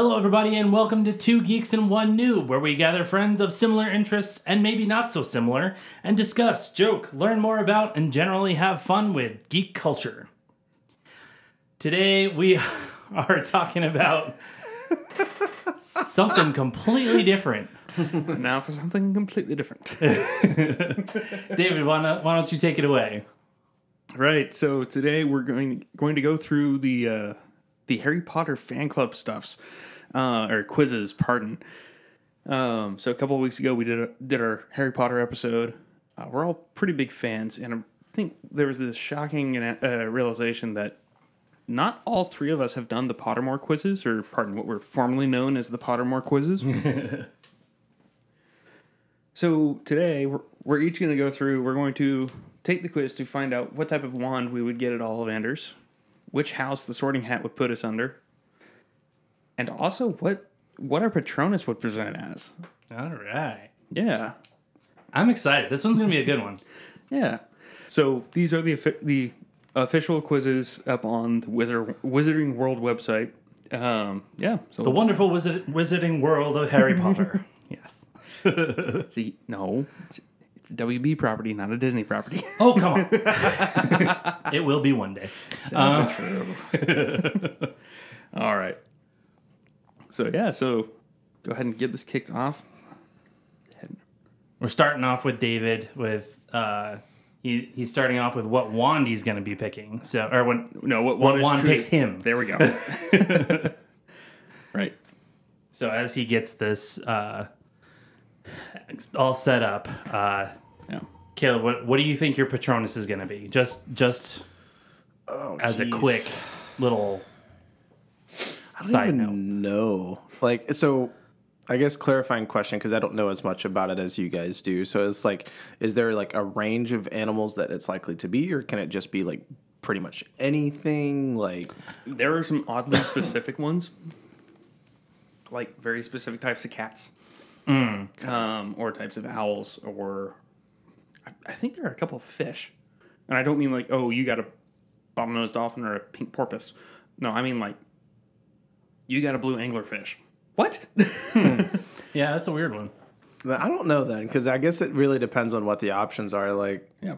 Hello, everybody, and welcome to Two Geeks and One Noob, where we gather friends of similar interests and maybe not so similar and discuss, joke, learn more about, and generally have fun with geek culture. Today, we are talking about something completely different. now for something completely different. David, why, not, why don't you take it away? right. So today we're going going to go through the uh, the Harry Potter fan club stuffs uh, or quizzes. Pardon. Um, so a couple of weeks ago we did a, did our Harry Potter episode. Uh, we're all pretty big fans, and I think there was this shocking uh, realization that not all three of us have done the Pottermore quizzes, or pardon, what were formerly known as the Pottermore quizzes. So today we're, we're each going to go through. We're going to take the quiz to find out what type of wand we would get at Ollivanders, which house the Sorting Hat would put us under, and also what what our Patronus would present as. All right. Yeah, I'm excited. This one's going to be a good one. yeah. So these are the the official quizzes up on the Wizard Wizarding World website. Um, yeah. So The wonderful wizard, wizarding world of Harry Potter. yes. See, no, it's, it's a WB property, not a Disney property. Oh, come on. it will be one day. Um, All right. So yeah, so go ahead and get this kicked off. we're starting off with David with uh he he's starting off with what wand he's going to be picking. So or when No, what what one wand picks him. There we go. right. So as he gets this uh all set up, uh Yeah. Caleb, what what do you think your Patronus is going to be? Just just Oh, as a quick little I don't side even know. Like, so I guess clarifying question because I don't know as much about it as you guys do. So it's like, is there like a range of animals that it's likely to be, or can it just be like pretty much anything? Like, There are some oddly specific ones, like very specific types of cats, um, or types of owls, or I, I think there are a couple of fish, and I don't mean like oh you got a bottlenose dolphin or a pink porpoise. No, I mean like you got a blue anglerfish. What? Hmm. Yeah, that's a weird one. I don't know then because I guess it really depends on what the options are. Like, yeah.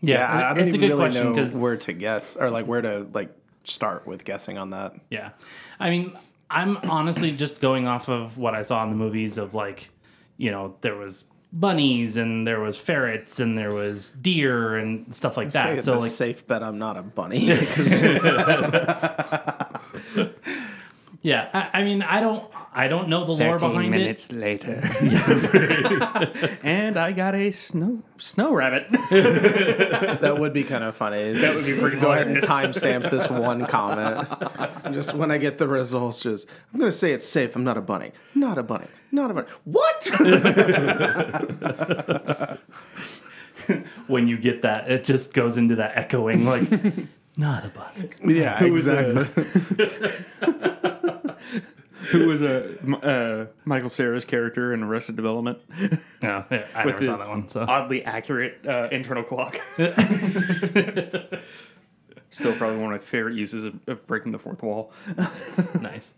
Yeah, yeah, I, I don't it's a even good really question know because where to guess or like where to like start with guessing on that. Yeah. I mean, I'm honestly just going off of what I saw in the movies of like, you know, there was bunnies and there was ferrets and there was deer and stuff like Say that. it's So a like safe bet I'm not a bunny. 'cause- yeah, I, I mean, I don't I don't know the lore behind it. Minutes later, and I got a snow snow rabbit. that would be kind of funny. That would be pretty Go ahead and timestamp this one comment. just when I get the results, just I'm gonna say it's safe. I'm not a bunny. Not a bunny. Not a bunny. What? When you get that, it just goes into that echoing like not a bunny. yeah, who exactly. Who was a uh, Michael Cera's character in Arrested Development? No, yeah, I With never saw that one. So Oddly accurate uh, internal clock. Still, probably one of my favorite uses of, of breaking the fourth wall. nice.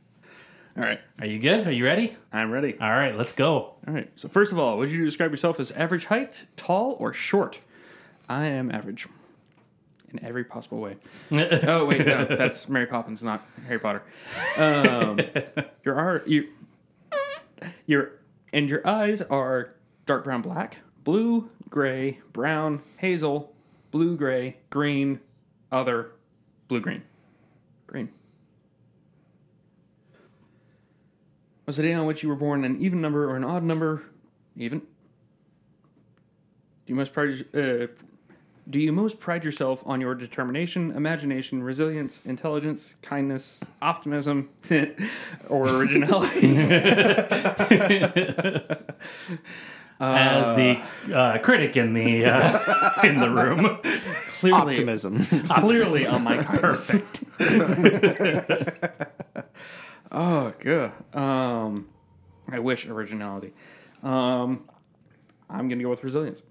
All right, Are you good? Are you ready? I'm ready. All right, let's go. All right. So first of all, would you describe yourself as average height, tall, or short? I am average. In every possible way. Oh wait, no, that's Mary Poppins, not Harry Potter. Um, your are you your and your eyes are dark brown, black, blue, gray, brown, hazel, blue, gray, green, other, blue, green, green. Was the day on which you were born an even number or an odd number? Even. Do you most pride uh, do you most pride yourself on your determination, imagination, resilience, intelligence, kindness, optimism, or originality? As the uh, critic in the uh, in the room. clearly, Optimism. clearly on my kindness. oh, good. Um, I wish originality. Um, I'm gonna go with resilience.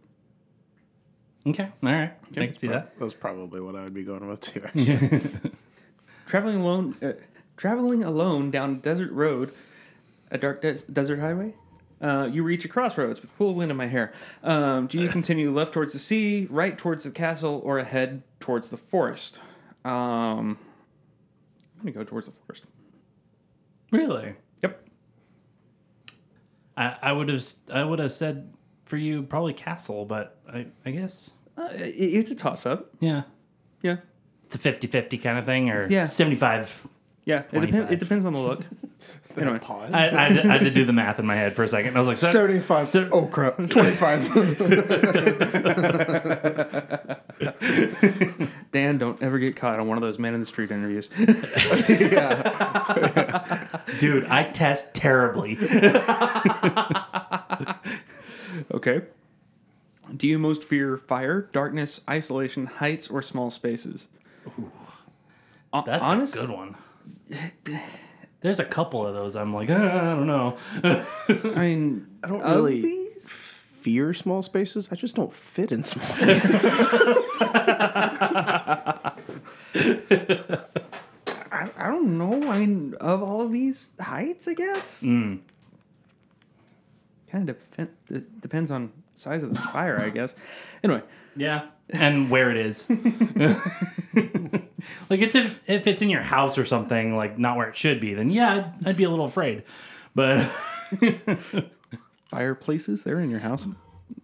Okay, all right, I can see that. That's probably what I would be going with too. Actually. Traveling alone, uh, Traveling alone down a desert road, a dark des- desert highway, uh, you reach a crossroads with cool wind in my hair. Um, do you continue left towards the sea, right towards the castle, or ahead towards the forest? Um, I'm gonna go towards the forest. Really? Yep. I, I would have I would have said for you probably castle, but I, I guess Uh, i- it's a toss up. yeah. Yeah. It's a 50-50 kind of thing or Yeah. 75. Yeah. It, 25. depends. it depends on the look. anyway. Pause. I, I, had- I had to do the math in my head for a second. I was like, so, 75. so- oh, crap. 25. Dan, don't ever get caught on one of those man in the street interviews. dude, I test terribly. Okay. Do you most fear fire, darkness, isolation, heights, or small spaces? Hon- That's honest- a good one. There's a couple of those. I'm like, uh, I don't know. I mean, I don't really these? fear small spaces. I just don't fit in small spaces. I, I don't know. I mean, of all of these heights, I guess. Mm. Kind of depend, it depends on size of the fire, I guess. Anyway, Yeah, and where it is. like it's if, if it's in your house or something, like not where it should be, then yeah, I'd, I'd be a little afraid. But fireplaces, they're in your house.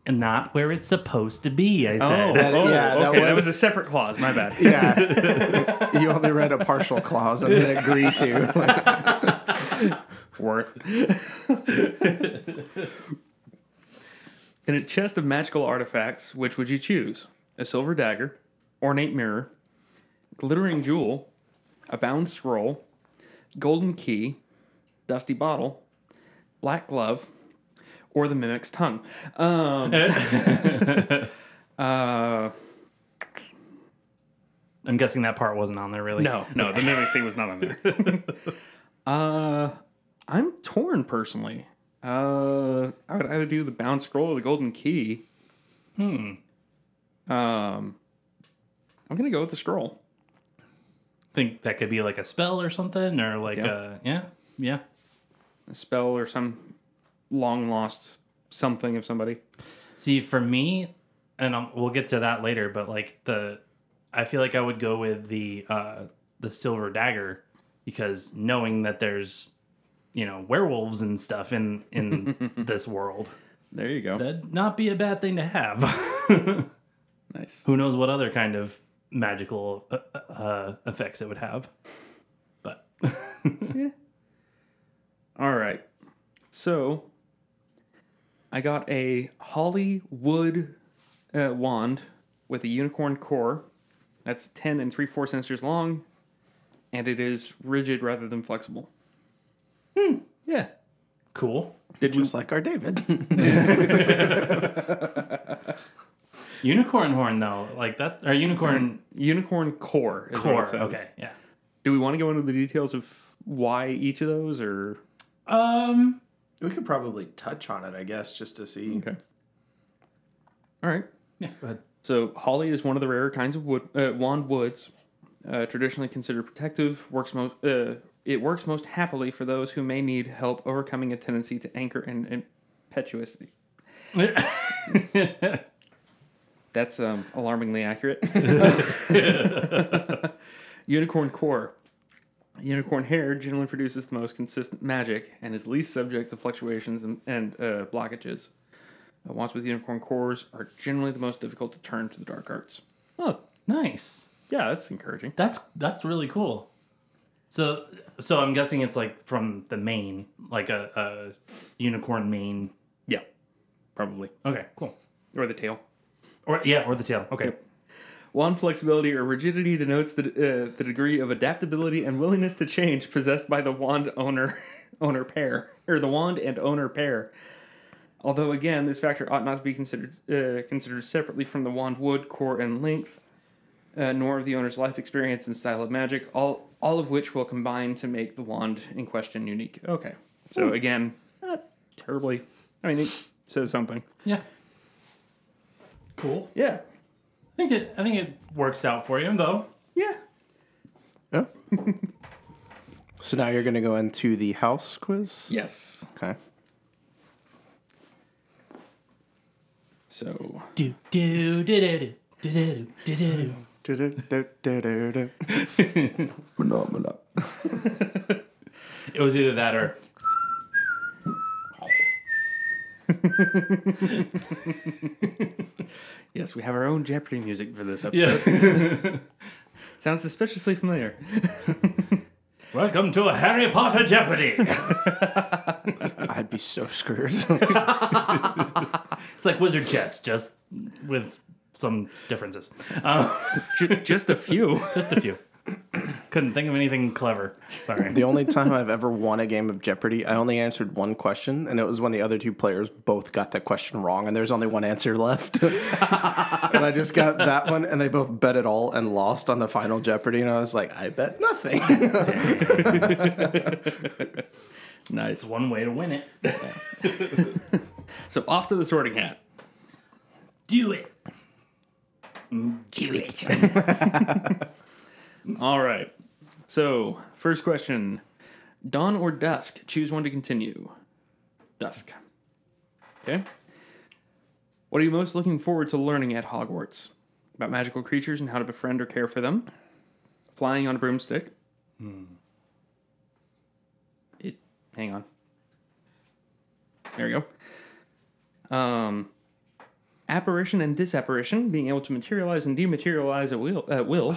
And not where it's supposed to be, I oh, said. That- yeah, that oh, okay, that was- was a separate clause. My bad. yeah. you only read a partial clause I and then agree to. Worth. In a chest of magical artifacts, which would you choose? A silver dagger, ornate mirror, glittering jewel, a bound scroll, golden key, dusty bottle, black glove, or the mimic's tongue? Um, uh, I'm guessing that part wasn't on there really. no, no, the mimic thing was not on there. uh, I'm torn personally. Uh, I would either do the bound scroll or the golden key. Hmm. Um, I'm gonna go with the scroll. Think that could be like a spell or something, or like Yeah. uh yeah, yeah. A spell or some long lost something of somebody. See, for me, and i we'll get to that later, but like the, I feel like I would go with the uh the silver dagger because knowing that there's, you know, werewolves and stuff in in this world, There you go. that'd not be a bad thing to have. Nice. Who knows what other kind of magical uh, uh, effects it would have, but yeah. All right. So I got a holly wood uh, wand with a unicorn core. That's 10 and 3 4 inches long, and it is rigid rather than flexible. Hmm. Yeah. cool. Did we? Just like our David. Unicorn horn though, like that, or unicorn Unicorn core. Is core. What it says. Okay, yeah. Do we want to go into the details of why each of those, or Um, we could probably touch on it, I guess, just to see. okay? All right. yeah. Go ahead. So holly is one of the rarer kinds of wood, uh, wand woods, uh, traditionally considered protective. Works most. Uh, it works most happily for those who may need help overcoming a tendency to anchor and impetuosity. That's um, alarmingly accurate. Unicorn core. Unicorn hair generally produces the most consistent magic and is least subject to fluctuations and, and uh, blockages. Uh, wands with unicorn cores are generally the most difficult to turn to the dark arts. oh, nice. Yeah, that's encouraging. That's that's really cool. So so I'm guessing it's like from the main, like a, a unicorn mane. Yeah, probably. Okay, cool. Or the tail. Or yeah, or the tail. Okay. Wand flexibility or rigidity denotes the, uh, the degree of adaptability and willingness to change possessed by the wand owner owner pair or the wand and owner pair. Although again, this factor ought not to be considered uh, considered separately from the wand wood, core, and length, uh, nor of the owner's life experience and style of magic. All all of which will combine to make the wand in question unique. Okay, so again, not terribly. I mean, it says something. Yeah. Cool. Yeah, I think it I think it works out for you though. yeah. Yeah. So now you're going to go into the house quiz. Yes. Okay. So Do do do do do do do do. Du-du-du-du-du-du. It was either that or yes, we have our own Jeopardy music for this episode. yeah. Sounds suspiciously familiar. Welcome to a Harry Potter Jeopardy. I'd be so screwed. it's like Wizard Chess, just with some differences. Uh, Ju- Just a few. just a few. Couldn't think of anything clever. Sorry. the only time I've ever won a game of Jeopardy, I only answered one question, and it was when the other two players both got that question wrong, and there's only one answer left. and I just got that one, and they both bet it all and lost on the final Jeopardy, and I was like, I bet nothing. Nice. It's one way to win it. So off to the sorting hat. Do it. Do it. All right. So, first question Dawn or dusk? Choose one to continue. Dusk. Okay. What are you most looking forward to learning at Hogwarts? About magical creatures and how to befriend or care for them? Flying on a broomstick? It. Hang on. There you go. Um, apparition and disapparition, being able to materialize and dematerialize at will. At will.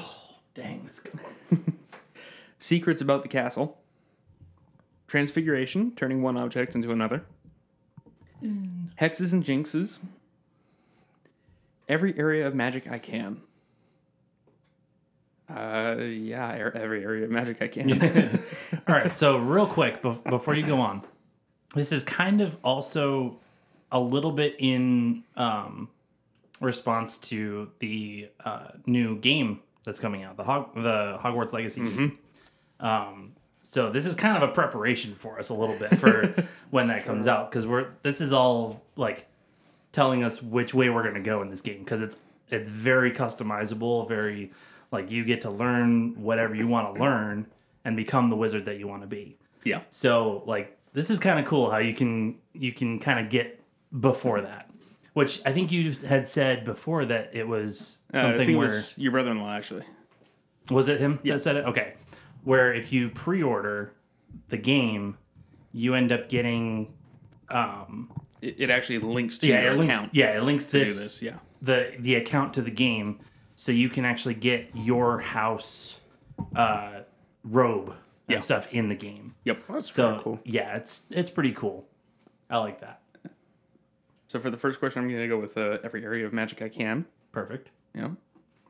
Dang, that's good. Secrets about the castle. Transfiguration, turning one object into another. Hexes and jinxes. Every area of magic I can. Uh, yeah, er- every area of magic I can. All right, so real quick bef- before you go on, this is kind of also a little bit in um, response to the uh, new game that's coming out, the Hog- the Hogwarts Legacy game. Um, so this is kind of a preparation for us a little bit for when that comes out because we're this is all like telling us which way we're going to go in this game because it's it's very customizable, very like you get to learn whatever you want to learn and become the wizard that you want to be. yeah. So like this is kind of cool how you can you can kind of get before that, which I think you had said before that it was Uh, I something think it where was your brother in law, actually. was it him that said it? Okay. Where if you pre-order the game, you end up getting um It, it actually links to yeah, your it links account yeah, it links to do this, this. Yeah. the the account to the game so you can actually get your house uh robe and Yeah. stuff in the game. Yep. That's So pretty cool. yeah, it's it's pretty cool. I like that. So for the first question, I'm going to go with uh, every area of magic I can. Perfect. You know,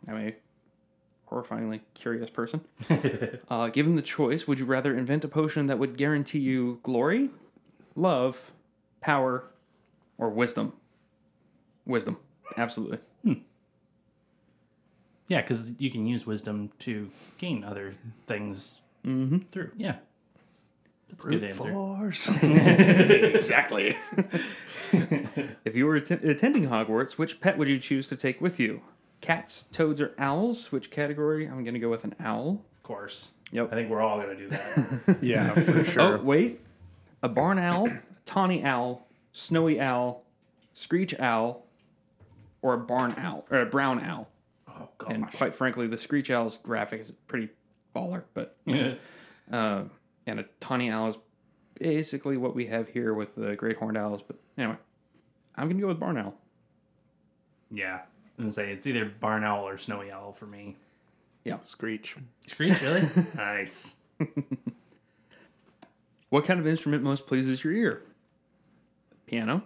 I'm a horrifyingly curious person. uh, given the choice, would you rather invent a potion that would guarantee you glory, love, power, or wisdom? Wisdom, absolutely. Yeah, because you can use wisdom to gain other things Mm-hmm. through. Yeah. That's a good. Force. exactly. if you were att- attending Hogwarts, which pet would you choose to take with you? Cats, toads, or owls? Which category? I'm going to go with an owl. Of course. Yep. I think we're all gonna do that. yeah, for sure. Oh, wait. A barn owl, a tawny owl, snowy owl, screech owl, or a barn owl, or a brown owl. oh And gosh. quite frankly, the screech owl's graphic is pretty baller, but Yeah. uh, and a tawny owl is basically what we have here with the great horned owls. But anyway, I'm gonna go with barn owl. yeah. I'm gonna say it's either barn owl or snowy owl for me. Yeah, screech. Screech, really? nice. What kind of instrument most pleases your ear? Piano,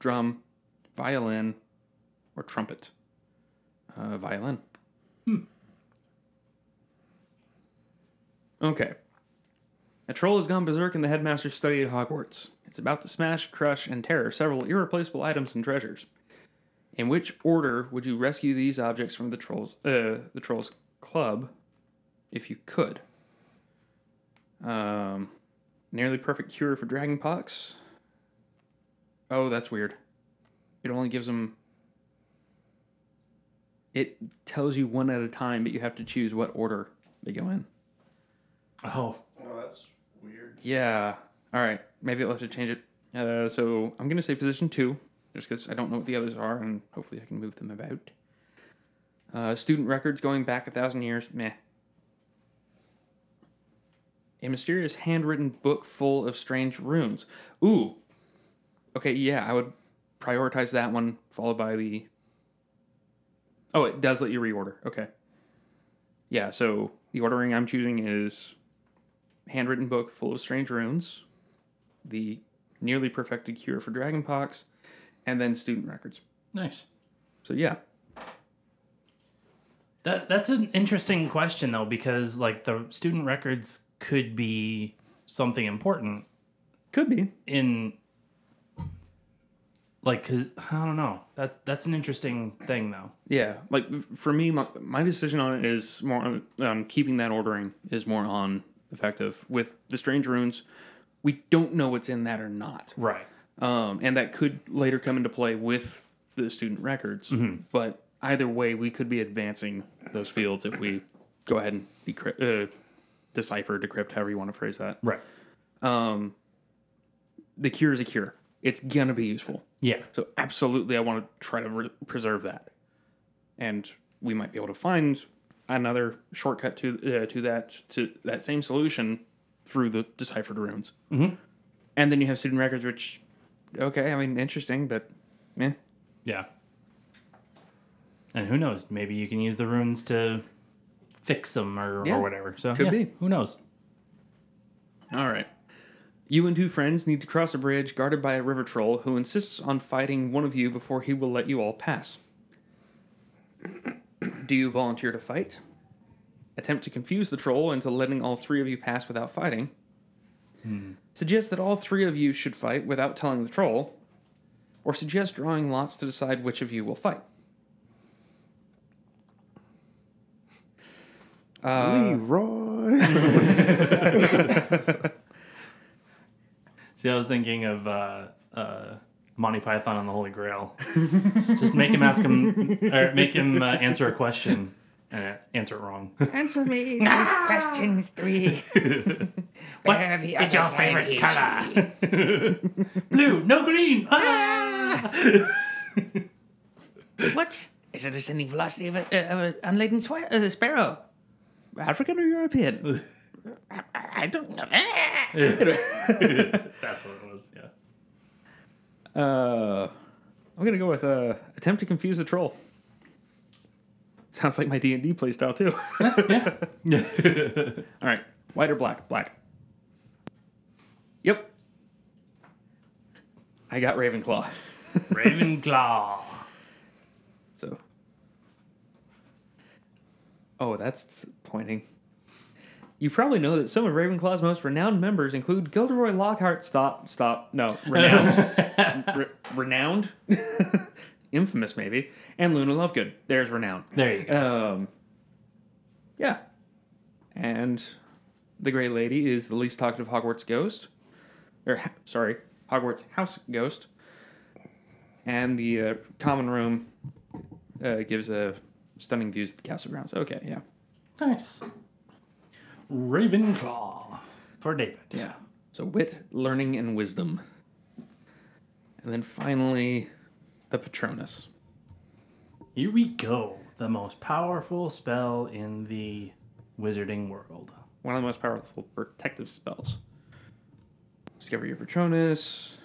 drum, violin, or trumpet? Uh, violin. Okay. A troll has gone berserk in the headmaster's study at Hogwarts. It's about to smash, crush, and tear several irreplaceable items and treasures. In which order would you rescue these objects from the trolls, uh, the trolls club, if you could? Um, nearly perfect cure for dragonpox. Oh, that's weird. It only gives them. It tells you one at a time, but you have to choose what order they go in. Oh, Yeah. All right. Maybe I'll have to change it. Uh, so I'm going to say position two, just because I don't know what the others are, and hopefully I can move them about. Uh, student records going back a thousand years. Meh. A mysterious handwritten book full of strange runes. Ooh. Okay, yeah, I would prioritize that one, followed by the. Oh, it does let you reorder. Okay. Yeah, so the ordering I'm choosing is handwritten book full of strange runes, the nearly perfected cure for dragonpox, and then student records. Nice. So yeah, That that's an interesting question though, because like the student records could be something important could be. in like cause, I don't know. That that's an interesting thing though. Yeah, like for me, my, my decision on it is more on, on keeping that ordering is more on the fact of with the strange runes, we don't know what's in that or not. Right. um, and that could later come into play with the student records. But either way, we could be advancing those fields if we go ahead and decrypt, uh, decipher, decrypt, however you want to phrase that. Right. Um, the cure is a cure. It's gonna be useful. Yeah. So absolutely, I want to try to re- preserve that, and we might be able to find another shortcut to uh, to that to that same solution through the deciphered runes. Mhm. And then you have student records, which, okay, I mean, interesting, but, eh. Yeah. And who knows? Maybe you can use the runes to fix them or, Yeah. or whatever. So Could yeah, be. Who knows? All right. You and two friends need to cross a bridge guarded by a river troll who insists on fighting one of you before he will let you all pass. Do you volunteer to fight? Attempt to confuse the troll into letting all three of you pass without fighting? Suggest that all three of you should fight without telling the troll? Or suggest drawing lots to decide which of you will fight? Uh, Leroy. See, I was thinking of uh, uh, Monty Python and the Holy Grail. Just make him ask him, or make him uh, answer a question and answer it wrong. Answer me this question three. what Where the is your favorite color? Blue, no green. Ah! What? Is it the ascending velocity of, a, uh, of an unladen swa- uh, sparrow? African or European? I, I don't know. That's what it was. Yeah. Uh, I'm gonna go with uh, attempt to confuse the troll. Sounds like my D and D playstyle too. Yeah. All right, white or black? Black. Yep. I got Ravenclaw. Ravenclaw. So. Oh, that's pointing. You probably know that some of Ravenclaw's most renowned members include Gilderoy Lockhart. Stop, stop, no, renowned, Re- renowned, infamous maybe, and Luna Lovegood. There's renowned. There you go. Um, yeah, and the Gray Lady is the least talkative Hogwarts ghost, or sorry, Hogwarts house ghost, and the uh, common room uh, gives a stunning views of the castle grounds. Okay, yeah, Nice. Ravenclaw for David. yeah. So wit, learning, and wisdom, and then finally, the Patronus. Here we go. The most powerful spell in the wizarding world. one of the most powerful protective spells. Discover your Patronus.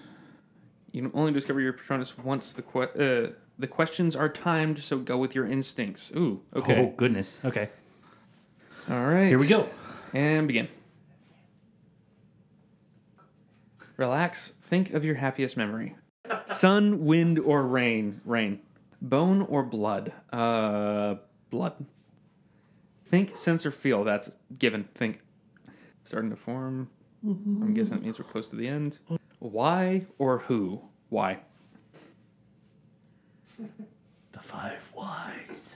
You can only discover your Patronus once the que- uh, the questions are timed, so go with your instincts. Ooh, okay. Oh goodness. Okay. All right. Here we go. And begin. Relax. Think of your happiest memory. Sun, wind, or rain? Rain. Bone or blood? Uh, blood. Think, sense, or feel. That's given. Think. Starting to form. I'm guessing that means we're close to the end. Why or who? Why? The five wise.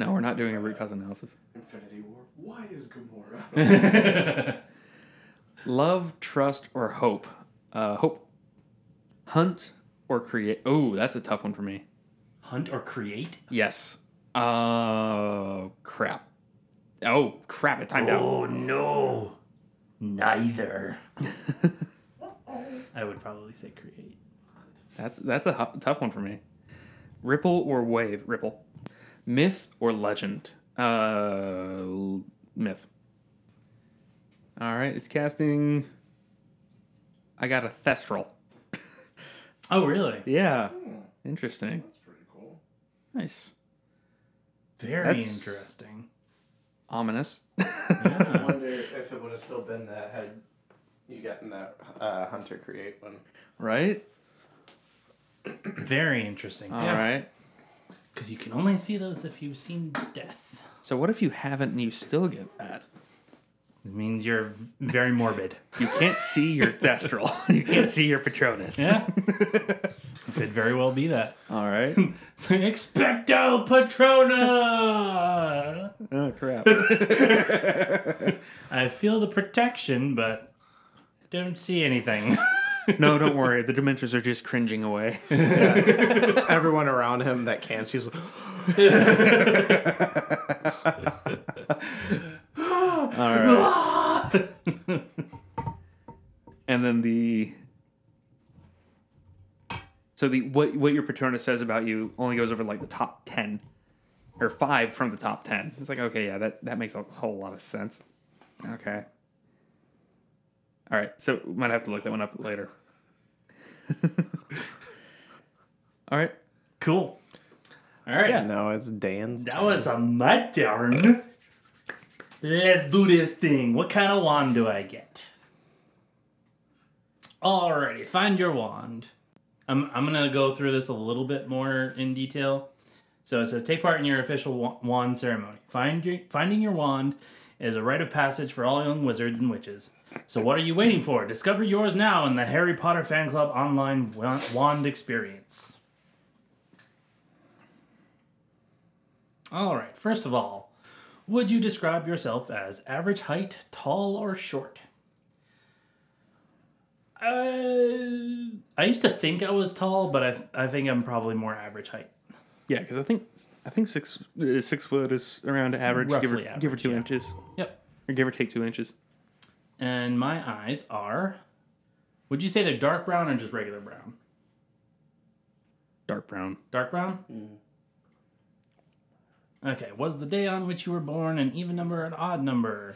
No, we're not doing a root cause analysis. Infinity War. Why is Gamora? Love, trust, or hope? Uh, hope. Hunt or create? Oh, that's a tough one for me. Hunt or create? Yes. Uh, crap. Oh, crap! It timed out. Oh no. Neither. I would probably say create. That's that's a tough one for me. Ripple or wave? Ripple. Myth or legend? Uh, myth. All right, it's casting. I got a Thestral. Oh, really? Yeah, interesting. That's pretty cool. Nice. Very That's- interesting. Ominous. I wonder if it would have still been that had you gotten that uh, Hunter create one. right. Very interesting. All right. Because you can only see those if you've seen death. So what if you haven't and you still get that? It means you're very morbid. You can't see your Thestral. you can't see your Patronus. Yeah. Could very well be that. All right. So expecto Patrona! Oh crap. I feel the protection, but don't see anything. No, don't worry. The Dementors are just cringing away. Everyone around him that can see is like, All right. and then the so the what what your Patronus says about you only goes over like the top ten or five from the top ten. It's like okay, yeah, that that makes a whole lot of sense. Okay. All right, so we might have to look that one up later. All right. cool. All right. no, it's Dan's. That was a mud turn. Let's do this thing. What kind of wand do I get? Alrighty, find your wand. I'm, I'm gonna go through this a little bit more in detail. So it says, take part in your official wand ceremony. Find your, finding your wand is a rite of passage for all young wizards and witches. So what are you waiting for? Discover yours now in the Harry Potter Fan Club online wand experience. All right, first of all, would you describe yourself as average height, tall, or short? Uh, I used to think I was tall, but I, I think I'm probably more average height. Yeah, because I think I think six uh, six foot is around average, give or, Roughly give or two yeah. inches, Yep. or give or take two inches. And my eyes are. Would you say they're dark brown or just regular brown? Dark brown. Dark brown? Mm-hmm. Okay, was the day on which you were born an even number or an odd number?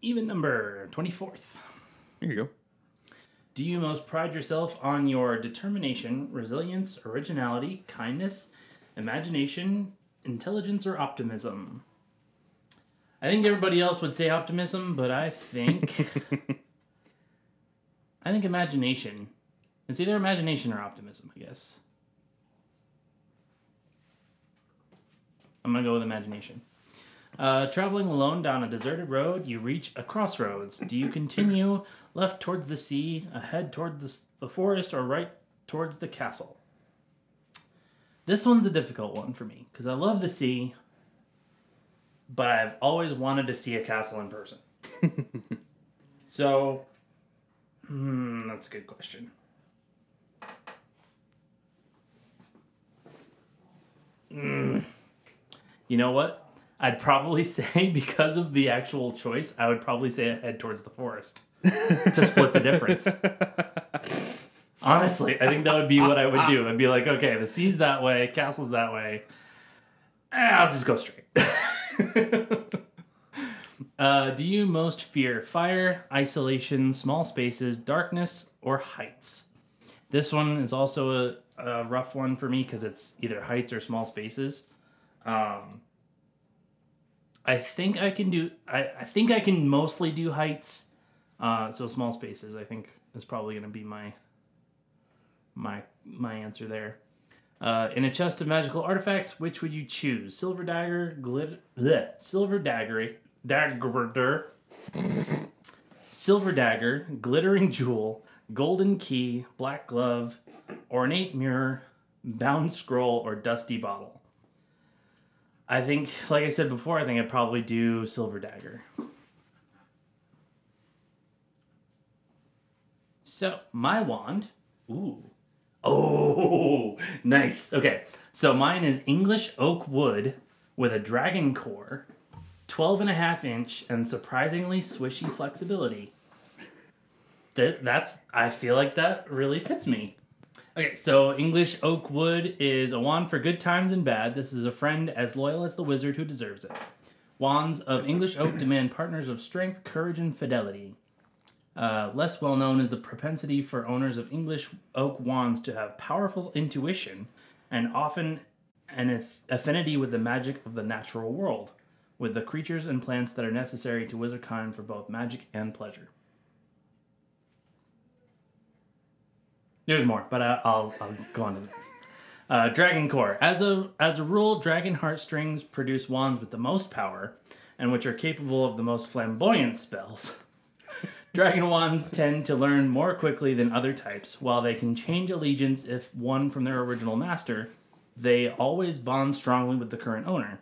Even number, 24th. There you go. Do you most pride yourself on your determination, resilience, originality, kindness, imagination, intelligence, or optimism? I think everybody else would say optimism, but I think I think imagination. It's either imagination or optimism, I guess. I'm gonna go with imagination. Uh, traveling alone down a deserted road, you reach a crossroads. Do you continue left towards the sea, ahead toward the, the forest, or right towards the castle? This one's a difficult one for me because I love the sea, but I've always wanted to see a castle in person. so, hmm, that's a good question. Mm. You know what? I'd probably say because of the actual choice, I would probably say head towards the forest to split the difference. Honestly, I think that would be what I would do. I'd be like, okay, the sea's that way, castle's that way. Eh, I'll just go straight. uh, do you most fear fire, isolation, small spaces, darkness, or heights? This one is also a, a rough one for me because it's either heights or small spaces. Um, I think I can do. I, I think I can mostly do heights. Uh, so small spaces, I think, is probably going to be my my my answer there. Uh, in a chest of magical artifacts, which would you choose? Silver dagger, glit, bleh, silver dagger, dagger, silver dagger, glittering jewel, golden key, black glove, ornate mirror, bound scroll, or dusty bottle. I think, like I said before, I think I'd probably do silver dagger. So my wand, ooh, oh, nice. Okay, so mine is English oak wood with a dragon core, 12 and a half inch, and surprisingly swishy flexibility. th- that's I feel like that really fits me. Okay, so English oak wood is a wand for good times and bad. This is a friend as loyal as the wizard who deserves it. Wands of English oak demand partners of strength, courage, and fidelity. Uh, less well known is the propensity for owners of English oak wands to have powerful intuition and often an aff- affinity with the magic of the natural world, with the creatures and plants that are necessary to wizardkind for both magic and pleasure. There's more, but I, I'll, I'll go on to next. Uh, Dragon Core. As a as a rule, dragon heartstrings produce wands with the most power, and which are capable of the most flamboyant spells. Dragon wands tend to learn more quickly than other types. While they can change allegiance if won from their original master, they always bond strongly with the current owner.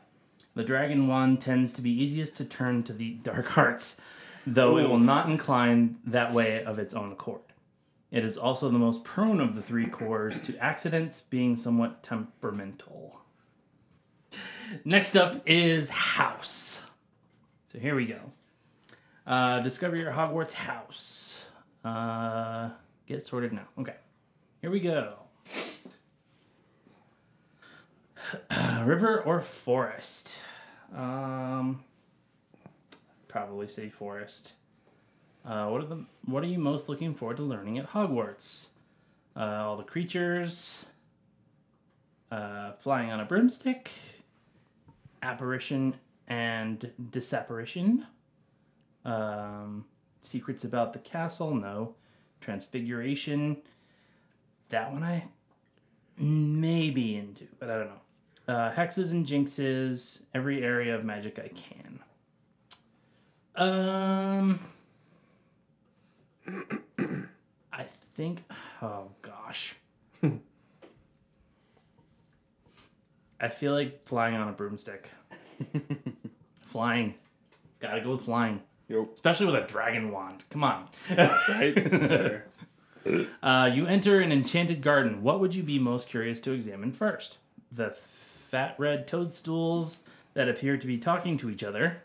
The dragon wand tends to be easiest to turn to the dark arts, though it will not incline that way of its own accord. It is also the most prone of the three cores to accidents, being somewhat temperamental. Next up is House. So here we go. Uh, discover your Hogwarts house. Uh, get sorted now. Okay. Here we go. river or forest? Um, probably say forest. Uh, what are the What are you most looking forward to learning at Hogwarts? Uh, all the creatures. Uh, flying on a broomstick. Apparition and disapparition. Um, secrets about the castle. No. Transfiguration. That one I may be into, but I don't know. Uh, hexes and jinxes. Every area of magic I can. Um. I think. Oh gosh. I feel like flying on a broomstick. flying. Gotta go with flying. Yo. Especially with a dragon wand. Come on. Right? Uh, you enter an enchanted garden. What would you be most curious to examine first? The fat red toadstools that appear to be talking to each other.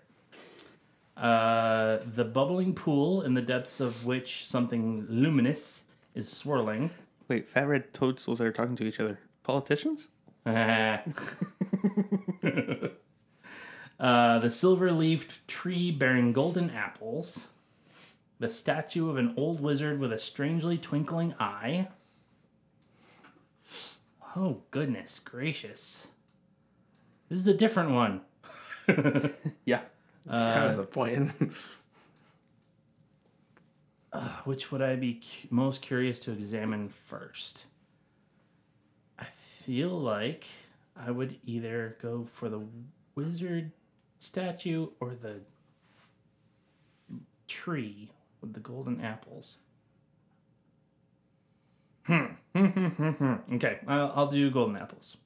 Uh, the bubbling pool in the depths of which something luminous is swirling. Wait, fat red toadstools that are talking to each other. Politicians? uh, the silver leafed tree bearing golden apples. The statue of an old wizard with a strangely twinkling eye. Oh, goodness gracious. This is a different one. Yeah. kind of the point. Which would I be cu- most curious to examine first? I feel like I would either go for the wizard statue or the tree with the golden apples. Hmm. okay, I'll, I'll do golden apples.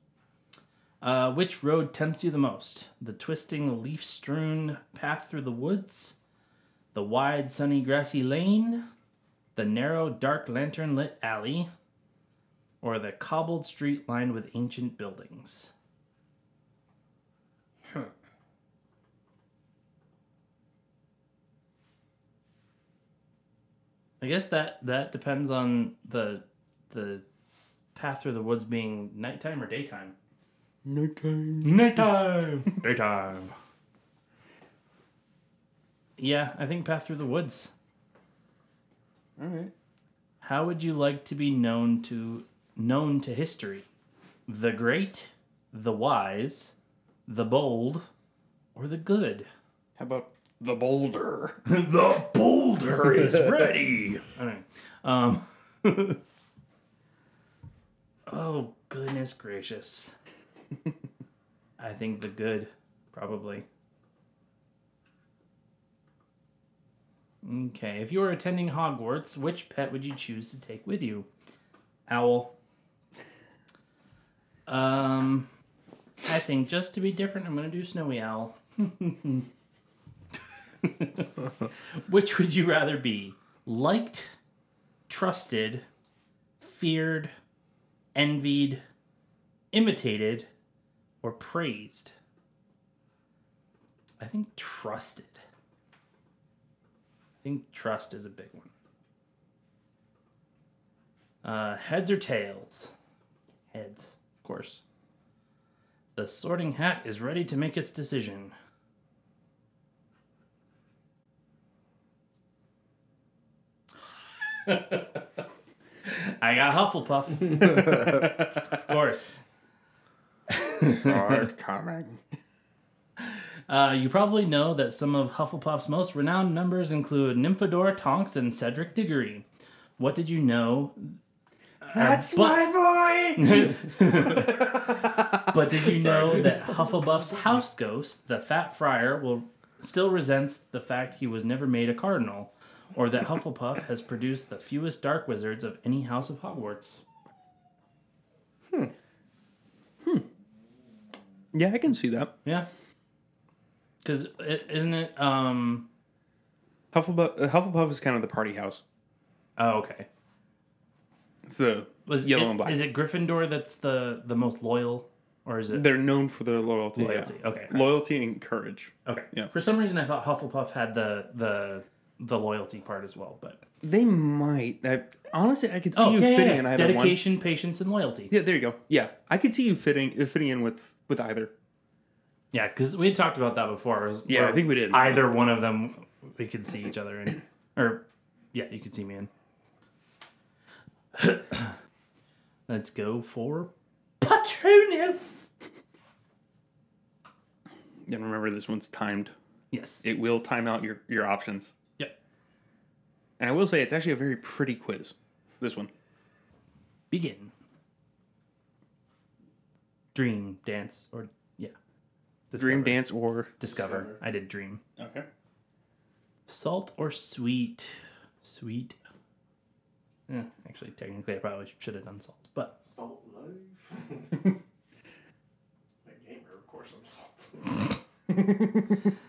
Uh, which road tempts you the most? The twisting, leaf strewn path through the woods? The wide, sunny, grassy lane? The narrow, dark, lantern lit alley? Or the cobbled street lined with ancient buildings? I guess that that depends on the the path through the woods being nighttime or daytime. Nighttime. Nighttime. daytime. Yeah, I think path through the woods. All right. How would you like to be known to known to history? The great, the wise, the bold, or the good? How about the boulder? the boulder is ready. Right. Um. oh goodness gracious! I think the good, probably. Okay, if you were attending Hogwarts, which pet would you choose to take with you? Owl. Um, I think just to be different, I'm gonna do Snowy Owl. Which would you rather be? Liked, trusted, feared, envied, imitated, or praised? I think trusted. I think trust is a big one. Uh, heads or tails? Heads, of course. The sorting hat is ready to make its decision. I got Hufflepuff. of course. Are coming. Uh, you probably know that some of Hufflepuff's most renowned members include Nymphadora Tonks and Cedric Diggory. What did you know? That's but- my boy. But did you know that Hufflepuff's house ghost, the Fat Friar, will still resents the fact he was never made a cardinal, or that Hufflepuff has produced the fewest dark wizards of any house of Hogwarts? Hmm. Hmm. Yeah, I can see that. Yeah. Because isn't it? Um. Hufflepuff, uh, Hufflepuff is kind of the party house. Oh, okay. It's the Was yellow it- and black. Is it Gryffindor that's the the most loyal, or is it They're known for their loyalty. loyalty? yeah. Okay. Loyalty and courage. Okay. Yeah. For some reason, I thought Hufflepuff had the the the loyalty part as well, but They might. I, honestly, I could see oh, you yeah, yeah, fitting yeah. in either one. dedication, patience, and loyalty. Yeah, there you go. Yeah, I could see you fitting uh, fitting in with with either. Yeah, because we had talked about that before. Yeah, I think we did. Either one of them, we could see each other in, or yeah, you could see me in. Let's go for Patronus. And remember, this one's timed. Yes. It will time out your your options. Yep. And I will say, it's actually a very pretty quiz. This one. Begin. Dream, dance, or yeah. Dream dance or Discover. I did dream. Okay. Salt or sweet? Sweet. Yeah, actually, technically, I probably should have done salt, but Salt life. that gamer, of course, I'm salt.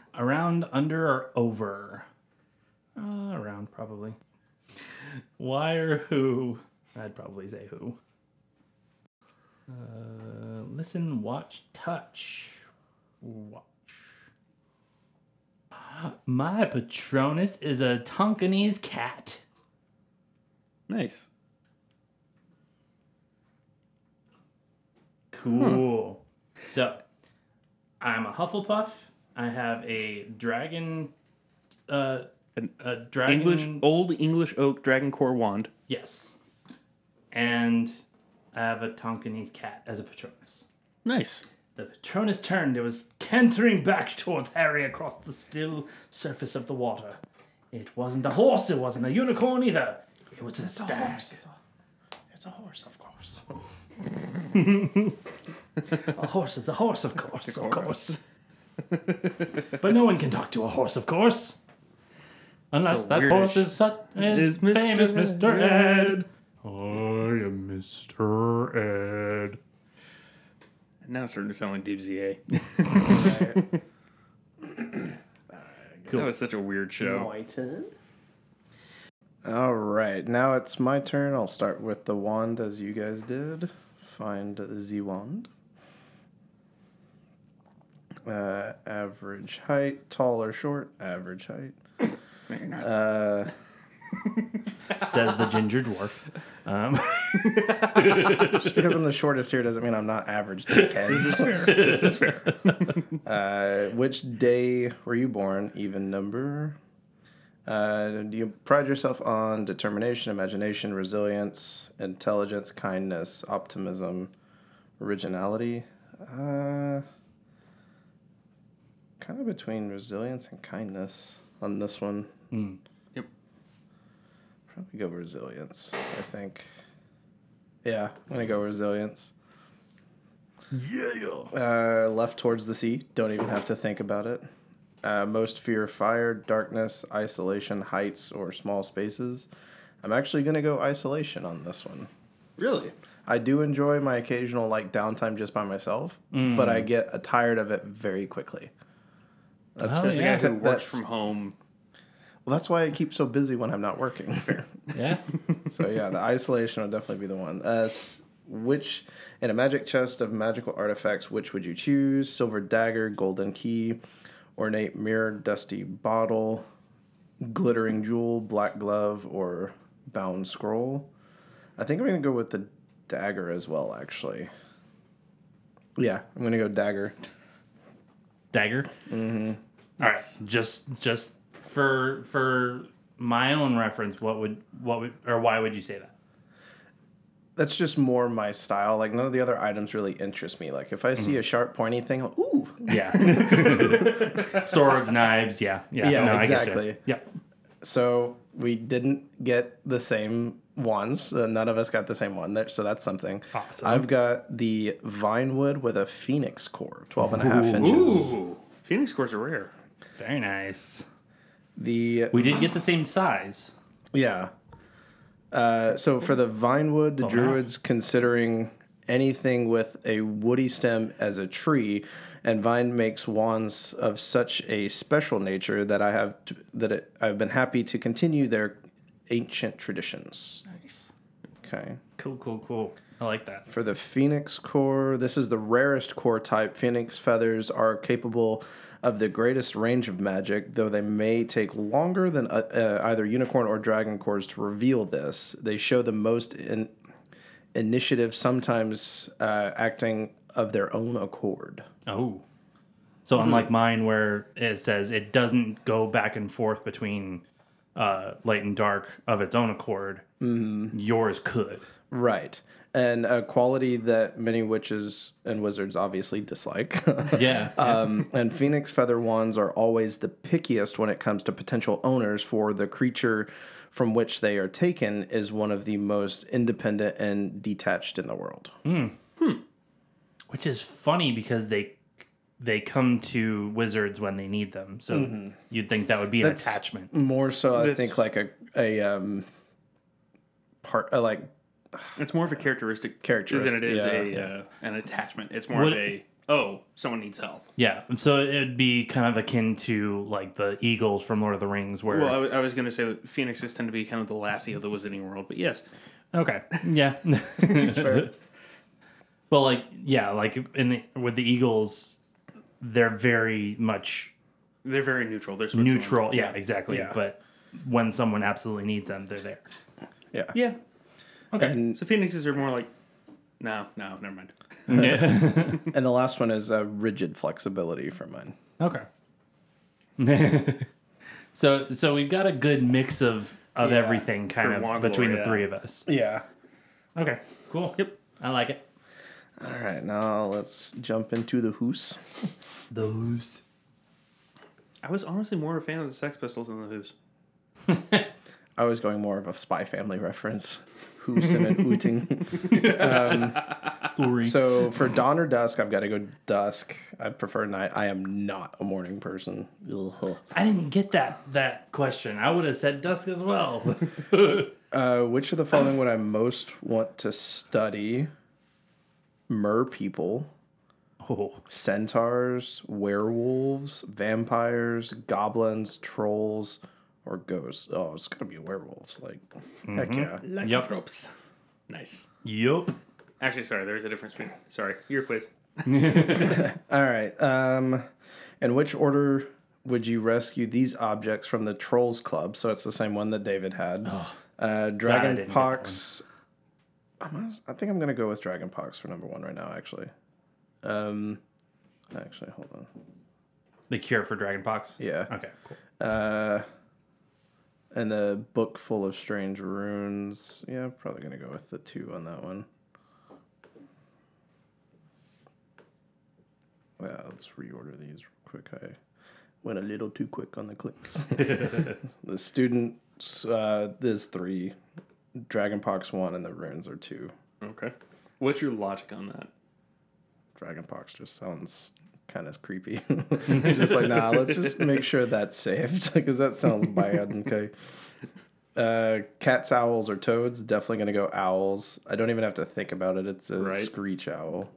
around, under, or over? Uh, around, probably. Why or who? I'd probably say who. Uh, listen, watch, touch. Watch. My Patronus is a Tonkinese cat. Nice. Cool. So, I'm a Hufflepuff. I have a dragon. Uh, An a dragon. English old English oak dragon core wand. Yes. And I have a Tonkinese cat as a Patronus. Nice. The Patronus turned. It was cantering back towards Harry across the still surface of the water. It wasn't a horse. It wasn't a unicorn either. It was a stag. It's a, it's a horse, of course. A horse is a horse, of course, of course. but no one can talk to a horse, of course. Unless that weird. horse is, such, is, Is Mr. famous Mr. Ed. Ed. I am Mr. Ed. Now it's starting to sound like Dibsy A. That was such a weird show. My turn. All right, now it's my turn. I'll start with the wand as you guys did. Find the Z wand. Uh, average height, tall or short? Average height. No, you're not. Uh, Says the ginger dwarf. Um, just because I'm the shortest here doesn't mean I'm not average, dickheads. this is fair. Uh, which day were you born? Even number. Uh, do you pride yourself on determination, imagination, resilience, intelligence, kindness, optimism, originality? Uh, kind of between resilience and kindness on this one. Hmm. Yep. Probably go resilience, I think. Yeah, I'm to go resilience. yeah. Uh, left towards the sea. Don't even have to think about it. Uh, most fear fire, darkness, isolation, heights, or small spaces. I'm actually going to go isolation on this one. Really? I do enjoy my occasional like downtime just by myself, but I get uh, tired of it very quickly. That's Oh, yeah. guy who That's- works from home. Well, that's why I keep so busy when I'm not working. Yeah. so yeah, the isolation would definitely be the one. Uh, which in a magic chest of magical artifacts, which would you choose? Silver dagger, golden key, ornate mirror, dusty bottle, glittering jewel, black glove, or bound scroll? I think I'm gonna go with the dagger as well. Actually, yeah, I'm gonna go dagger. Dagger. Mm-hmm. All right, just just for for my own reference, what would what would or why would you say that? That's just more my style. Like none of the other items really interest me. Like if I Mm-hmm. see a sharp, pointy thing, I'm, ooh, Yeah. Swords, knives, yeah, yeah, Yeah, no, I get you. exactly. Yep. So we didn't get the same ones. Uh, none of us got the same one. There, so that's something. Awesome. I've got the Vinewood with a Phoenix core, 12 and a half inches. Ooh, Phoenix cores are rare. Very nice. The We did get the same size. yeah. Uh, so for the Vinewood, the 12 and a half. Druids considering anything with a woody stem as a tree, and Vine makes wands of such a special nature that I have t- that it, I've been happy to continue their ancient traditions. Nice. Okay. Cool, cool, cool. I like that. For the Phoenix core, this is the rarest core type. Phoenix feathers are capable of the greatest range of magic, though they may take longer than uh, uh, either unicorn or dragon cores to reveal this. They show the most in- initiative, sometimes uh, acting of their own accord. Oh. So unlike mine, where it says it doesn't go back and forth between uh, light and dark of its own accord, yours could. Right. And a quality that many witches and wizards obviously dislike. Yeah. Um, and phoenix feather wands are always the pickiest when it comes to potential owners, for the creature from which they are taken is one of the most independent and detached in the world. Hmm. Which is funny because they they come to wizards when they need them. So you'd think that would be an That's- attachment. More so, I That's- think like a a um, part uh, like It's more of a characteristic Characteristic, than it is yeah. a uh, an attachment. It's more Would- of a oh, someone needs help. Yeah. and So it'd be kind of akin to like the eagles from Lord of the Rings, where Well, I was- going to say that phoenixes tend to be kind of the lassie of the wizarding world, but yes, Okay. Yeah. fair. well, like yeah, like in the with the Eagles, they're very much they're very neutral. They're neutral. Yeah, exactly. Yeah. But when someone absolutely needs them, they're there. yeah. Yeah. Okay. And So phoenixes are more like, no, no, never mind. Yeah. and the last one is uh, rigid flexibility for mine. okay. so so we've got a good mix of of Yeah, everything kind of Wongler, between the yeah. three of us. Yeah. Okay. Cool. Yep. I like it. All right, now let's jump into the Who's. Those. I was honestly more a fan of the Sex Pistols than the Who's. I was going more of a Spy Family reference. Hoosin and Ooting. Sorry. So for dawn or dusk, I've got to go dusk. I prefer night. I am not a morning person. Ugh. I didn't get that that question. I would have said dusk as well. Uh, which of the following would I most want to study? Mer people, oh. centaurs, werewolves, vampires, goblins, trolls, or ghosts. Oh, it's gonna be werewolves. Like, heck yeah. Lycanthropes. Nice. Yup. Actually, sorry, there's a difference between. Sorry, your quiz. All right. Um, in which order would you rescue these objects from the Trolls Club? So it's the same one that David had. Uh, Dragon didn't get Pox. I'm gonna- I think I'm gonna go with Dragon Pox for number one right now. Actually. Um, actually, hold on. The cure for dragonpox. Yeah. Okay. Cool. Uh, and the book full of strange runes. Yeah, probably gonna go with the two on that one. Yeah, let's reorder these real quick. I went a little too quick on the clicks. the students, uh, there's three. Dragonpox one and the runes are two. Okay. What's your logic on that? Dragonpox just sounds kind of creepy. It's just like, nah, let's just make sure that's saved because that sounds bad. Okay. Uh, cats, owls, or toads? Definitely gonna go owls. I don't even have to think about it. It's a Right. screech owl.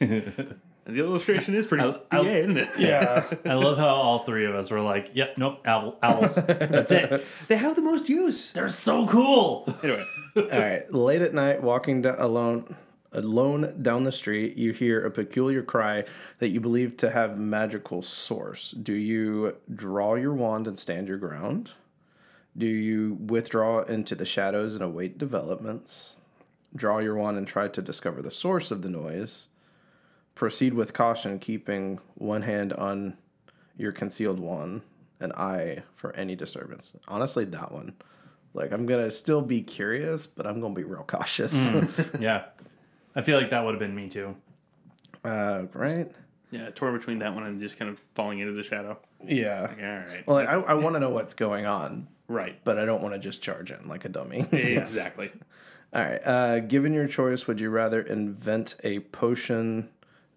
And the illustration is pretty I- I- isn't it? Yeah. I love how all three of us were like, "Yep, nope, owl, owls. That's it. They have the most use. They're so cool." Anyway, All right. Late at night, walking down alone, alone down the street, you hear a peculiar cry that you believe to have magical source. Do you draw your wand and stand your ground? Do you withdraw into the shadows and await developments? Draw your wand and try to discover the source of the noise. Proceed with caution, keeping one hand on your concealed wand, an eye for any disturbance. Honestly, that one. Like, I'm going to still be curious, but I'm going to be real cautious. Mm, yeah. I feel like that would have been me too. uh, right? Yeah, torn between that one and just kind of falling into the shadow. Yeah. All right. Well, like, I, I want to know what's going on, right. but I don't want to just charge in like a dummy. Exactly. All right. Uh, given your choice, would you rather invent a potion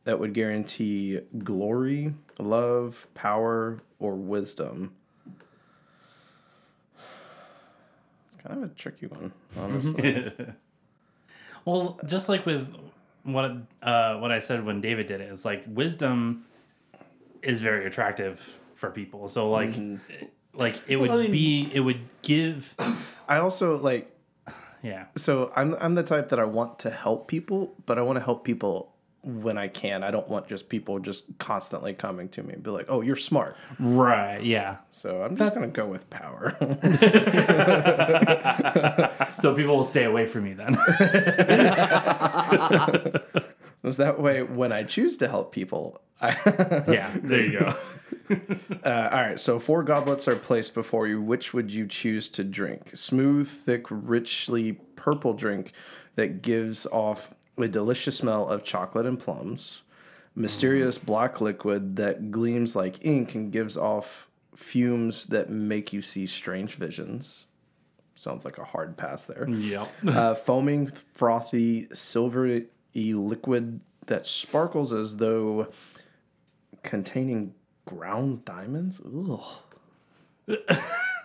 that would guarantee glory, love, power, or wisdom? It's kind of a tricky one, honestly. Well, just like with what uh, what I said when David did it, it's like wisdom is very attractive for people. So like like it would I mean- be it would give I also like yeah. so I'm I'm the type that I want to help people, but I want to help people when I can. I don't want just people just constantly coming to me and be like, "Oh, you're smart." Right, yeah. So I'm just gonna go with power. So people will stay away from you then. Was that way when I choose to help people? I, yeah, there you go. Uh, all right, so four goblets are placed before you. Which would you choose to drink? Smooth, thick, richly purple drink that gives off a delicious smell of chocolate and plums. Mysterious black liquid that gleams like ink and gives off fumes that make you see strange visions. Sounds like a hard pass there. Yep. uh, foaming, frothy, silvery liquid that sparkles as though containing ground diamonds. Ugh.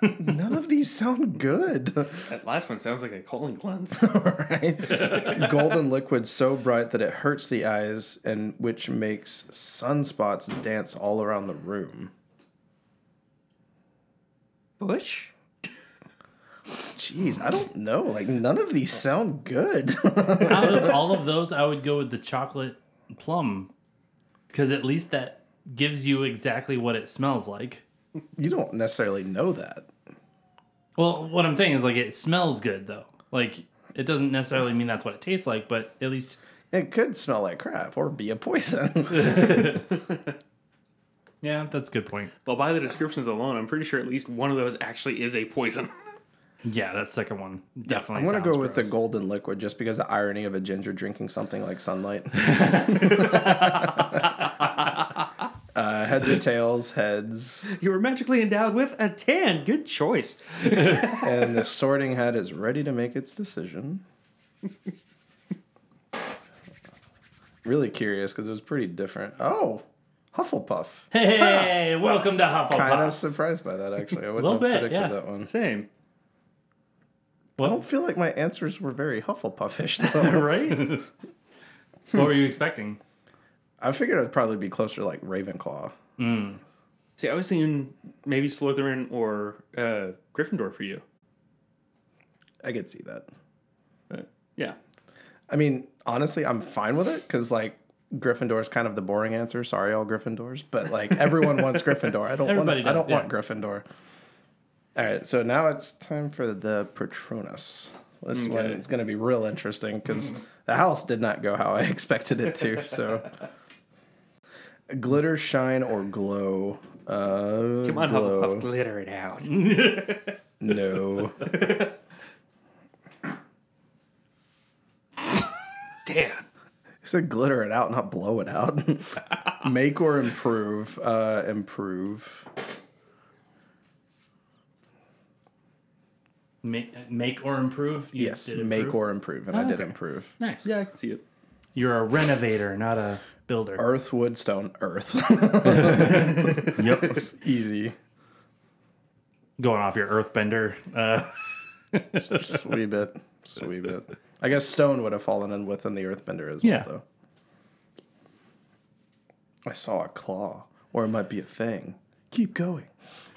None of these sound good. That last one sounds like a colon cleanse. right? Golden liquid so bright that it hurts the eyes and which makes sunspots dance all around the room. Bush? Jeez, I don't know. Like none of these sound good. Out of all of those, I would go with the chocolate plum because at least that gives you exactly what it smells like. you don't necessarily know that. Well, what I'm saying is like it smells good though. Like it doesn't necessarily mean that's what it tastes like, but at least It could smell like crap or be a poison. yeah, that's a good point. well, by the descriptions alone, I'm pretty sure at least one of those actually is a poison. Yeah, that second one definitely. I'm gonna sounds go with the golden liquid just because the irony of a ginger drinking something like sunlight. Heads or tails, heads, You were magically endowed with a tan. Good choice. and the sorting hat is ready to make its decision. really curious because it was pretty different. Oh, Hufflepuff. Hey, welcome to Hufflepuff. Kind of surprised by that actually. I wouldn't have bit, predicted yeah. that one. Same. I don't feel like my answers were very Hufflepuffish though. right? what were you expecting? I figured it'd probably be closer to like Ravenclaw. See, I was thinking maybe Slytherin or uh, Gryffindor for you. I could see that. But yeah. I mean, honestly, I'm fine with it because like Gryffindor is kind of the boring answer. Sorry, all Gryffindors, but like everyone wants Gryffindor. I don't want. Everybody I don't does, want Gryffindor. All right, so now it's time for the Patronus. This one is going to be real interesting because the house did not go how I expected it to. So, glitter, shine, or glow. Uh, Come on, glow. Hufflepuff, glitter it out. No. Damn. He said glitter it out, not blow it out. Make or improve. Uh, improve. Make, make or improve? You Yes, did make or improve, and I did okay. improve. Nice. Yeah, I can see it. You're a renovator, not a builder. Earth, wood, stone, earth. Yep. Easy. Going off your earthbender. Uh, Sweet bit. Sweet bit. I guess stone would have fallen in within the earthbender as Yeah. well, though. I saw a claw, or it might be a fang. Keep going.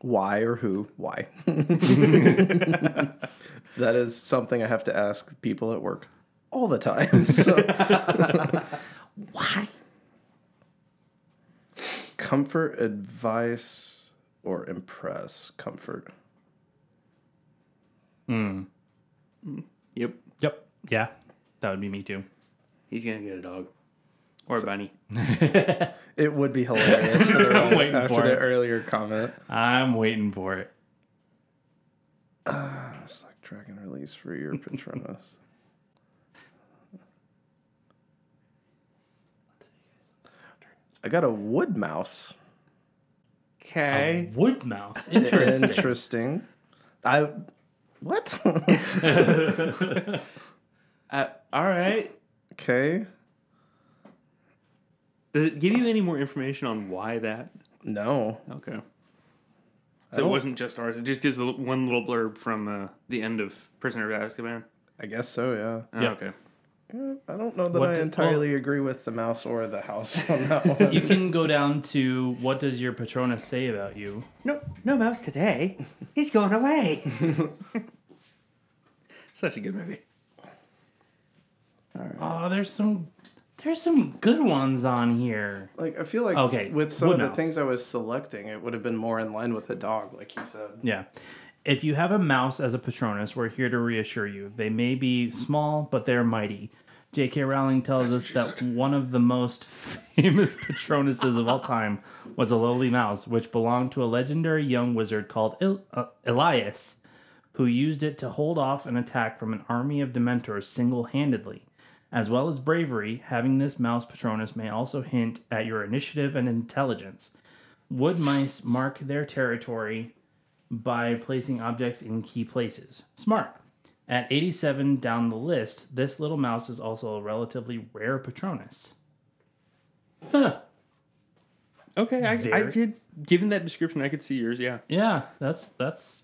Why or who? Why? that is something I have to ask people at work all the time. So. Why? comfort, advice, or impress. Comfort. Hmm. Yep. Yep. Yeah, that would be me too. He's gonna get a dog. Or a bunny. It would be hilarious for the, I'm waiting after for the it. earlier comment. I'm waiting for it. Select dragon release for your Patronus. I got a wood mouse. Okay. Wood mouse. Interesting. Interesting. I what? Uh, all right. okay. Does it give you any more information on why that? No. Okay. So it wasn't just ours. It just gives the one little blurb from uh, the end of Prisoner of Azkaban. I guess so, yeah. Oh, Yeah. Okay. Yeah, I don't know that What I did- entirely agree with the mouse or the house on that one. You can go down to what does your Patronus say about you? No, no mouse today. He's going away. Such a good movie. Oh, there's some there's some good ones on here. like I feel like Okay, with some wood of the things I was selecting, it would have been more in line with a dog, like you said. Yeah. If you have a mouse as a Patronus, we're here to reassure you. They may be small, but they're mighty. J.K. Rowling tells us that one of the most famous Patronuses of all time was a lowly mouse, which belonged to a legendary young wizard called uh, Elias, who used it to hold off an attack from an army of Dementors single handedly. As well as bravery, having this mouse Patronus may also hint at your initiative and intelligence. Wood mice mark their territory by placing objects in key places. Smart. At 87 down the list, this little mouse is also a relatively rare Patronus. Huh. Okay, I, I could, given that description, I could see yours. Yeah. Yeah, that's that's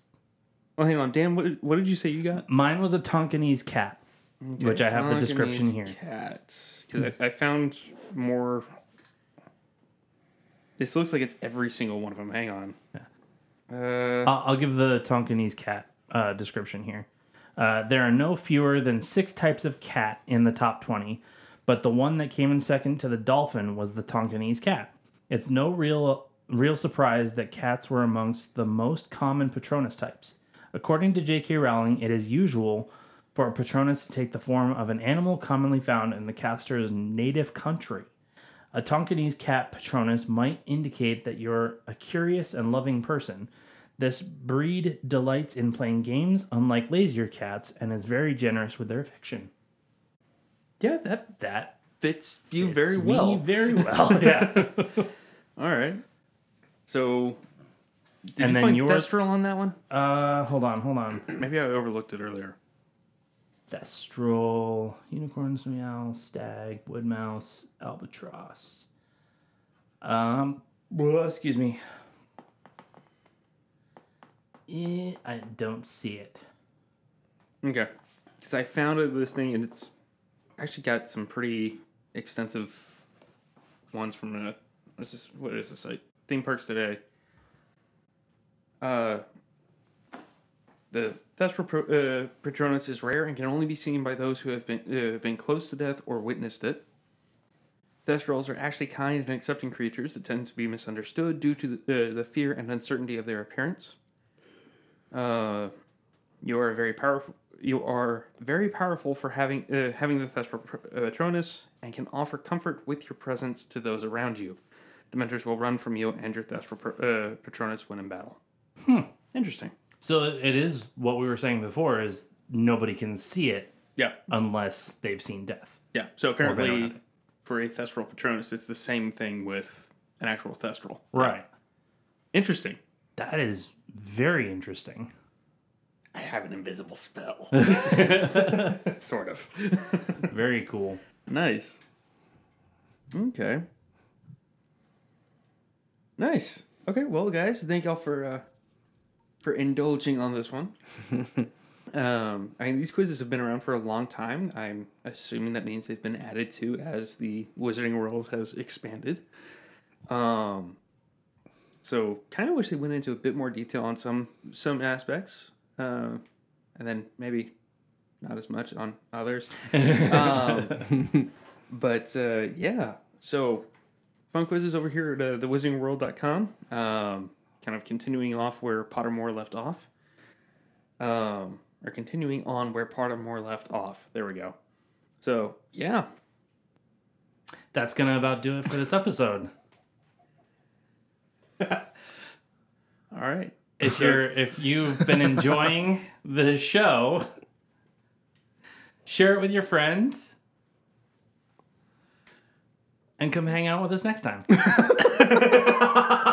Well, hang on, Dan. What what did you say you got? mine was a Tonkinese cat, which I have the description here. Cats, because I, I found more. This looks like it's every single one of them. Hang on. Uh, I'll, I'll give the Tonkinese cat uh, description here. Uh, there are no fewer than six types of cat in the top 20, but the one that came in second to the dolphin was the Tonkinese cat. It's no real real surprise that cats were amongst the most common Patronus types. According to J.K. Rowling, it is usual for a Patronus to take the form of an animal commonly found in the caster's native country. A Tonkinese cat Patronus might indicate that you're a curious and loving person. This breed delights in playing games, unlike lazier cats, and is very generous with their affection. yeah, that That fits you fits very me well. very well. yeah. All right. So, did And you then find yours- Thestral on that one? Uh, hold on, hold on. Maybe I overlooked it earlier. Thestral, unicorns, meow, stag, wood mouse, albatross. Um, well, excuse me. Eh, I don't see it. Okay. Because I found it listing and it's actually got some pretty extensive ones from uh what's this what is this site? Theme Parks Today. Uh the Thestral uh, Patronus is rare and can only be seen by those who have been uh, been close to death or witnessed it. Thestrals are actually kind and accepting creatures that tend to be misunderstood due to the, uh, the fear and uncertainty of their appearance. Uh, you are very powerful. You are very powerful for having uh, having the Thestral Patronus and can offer comfort with your presence to those around you. Dementors will run from you and your Thestral uh, Patronus when in battle. Hmm. Interesting. So it is what we were saying before: is nobody can see it Yeah. unless they've seen death. Yeah. So apparently, for a Thestral Patronus, it's the same thing with an actual Thestral. Right. Interesting. That is very interesting. I have an invisible spell. sort of. Very cool. Nice. Okay. Nice. Okay, well, guys, thank y'all for uh, for indulging on this one. um, I mean, these quizzes have been around for a long time. I'm assuming that means they've been added to as the Wizarding world has expanded. Um, so, kind of wish they went into a bit more detail on some some aspects, uh, and then maybe not as much on others. um, but uh, yeah, so fun quizzes over here at uh, thewizardingworld.com. Um, kind of continuing off where Pottermore left off. Um, or continuing on where Pottermore left off. There we go. So, yeah. That's gonna about do it for this episode. All right. If you're if you've been enjoying the show, share it with your friends. And come hang out with us next time.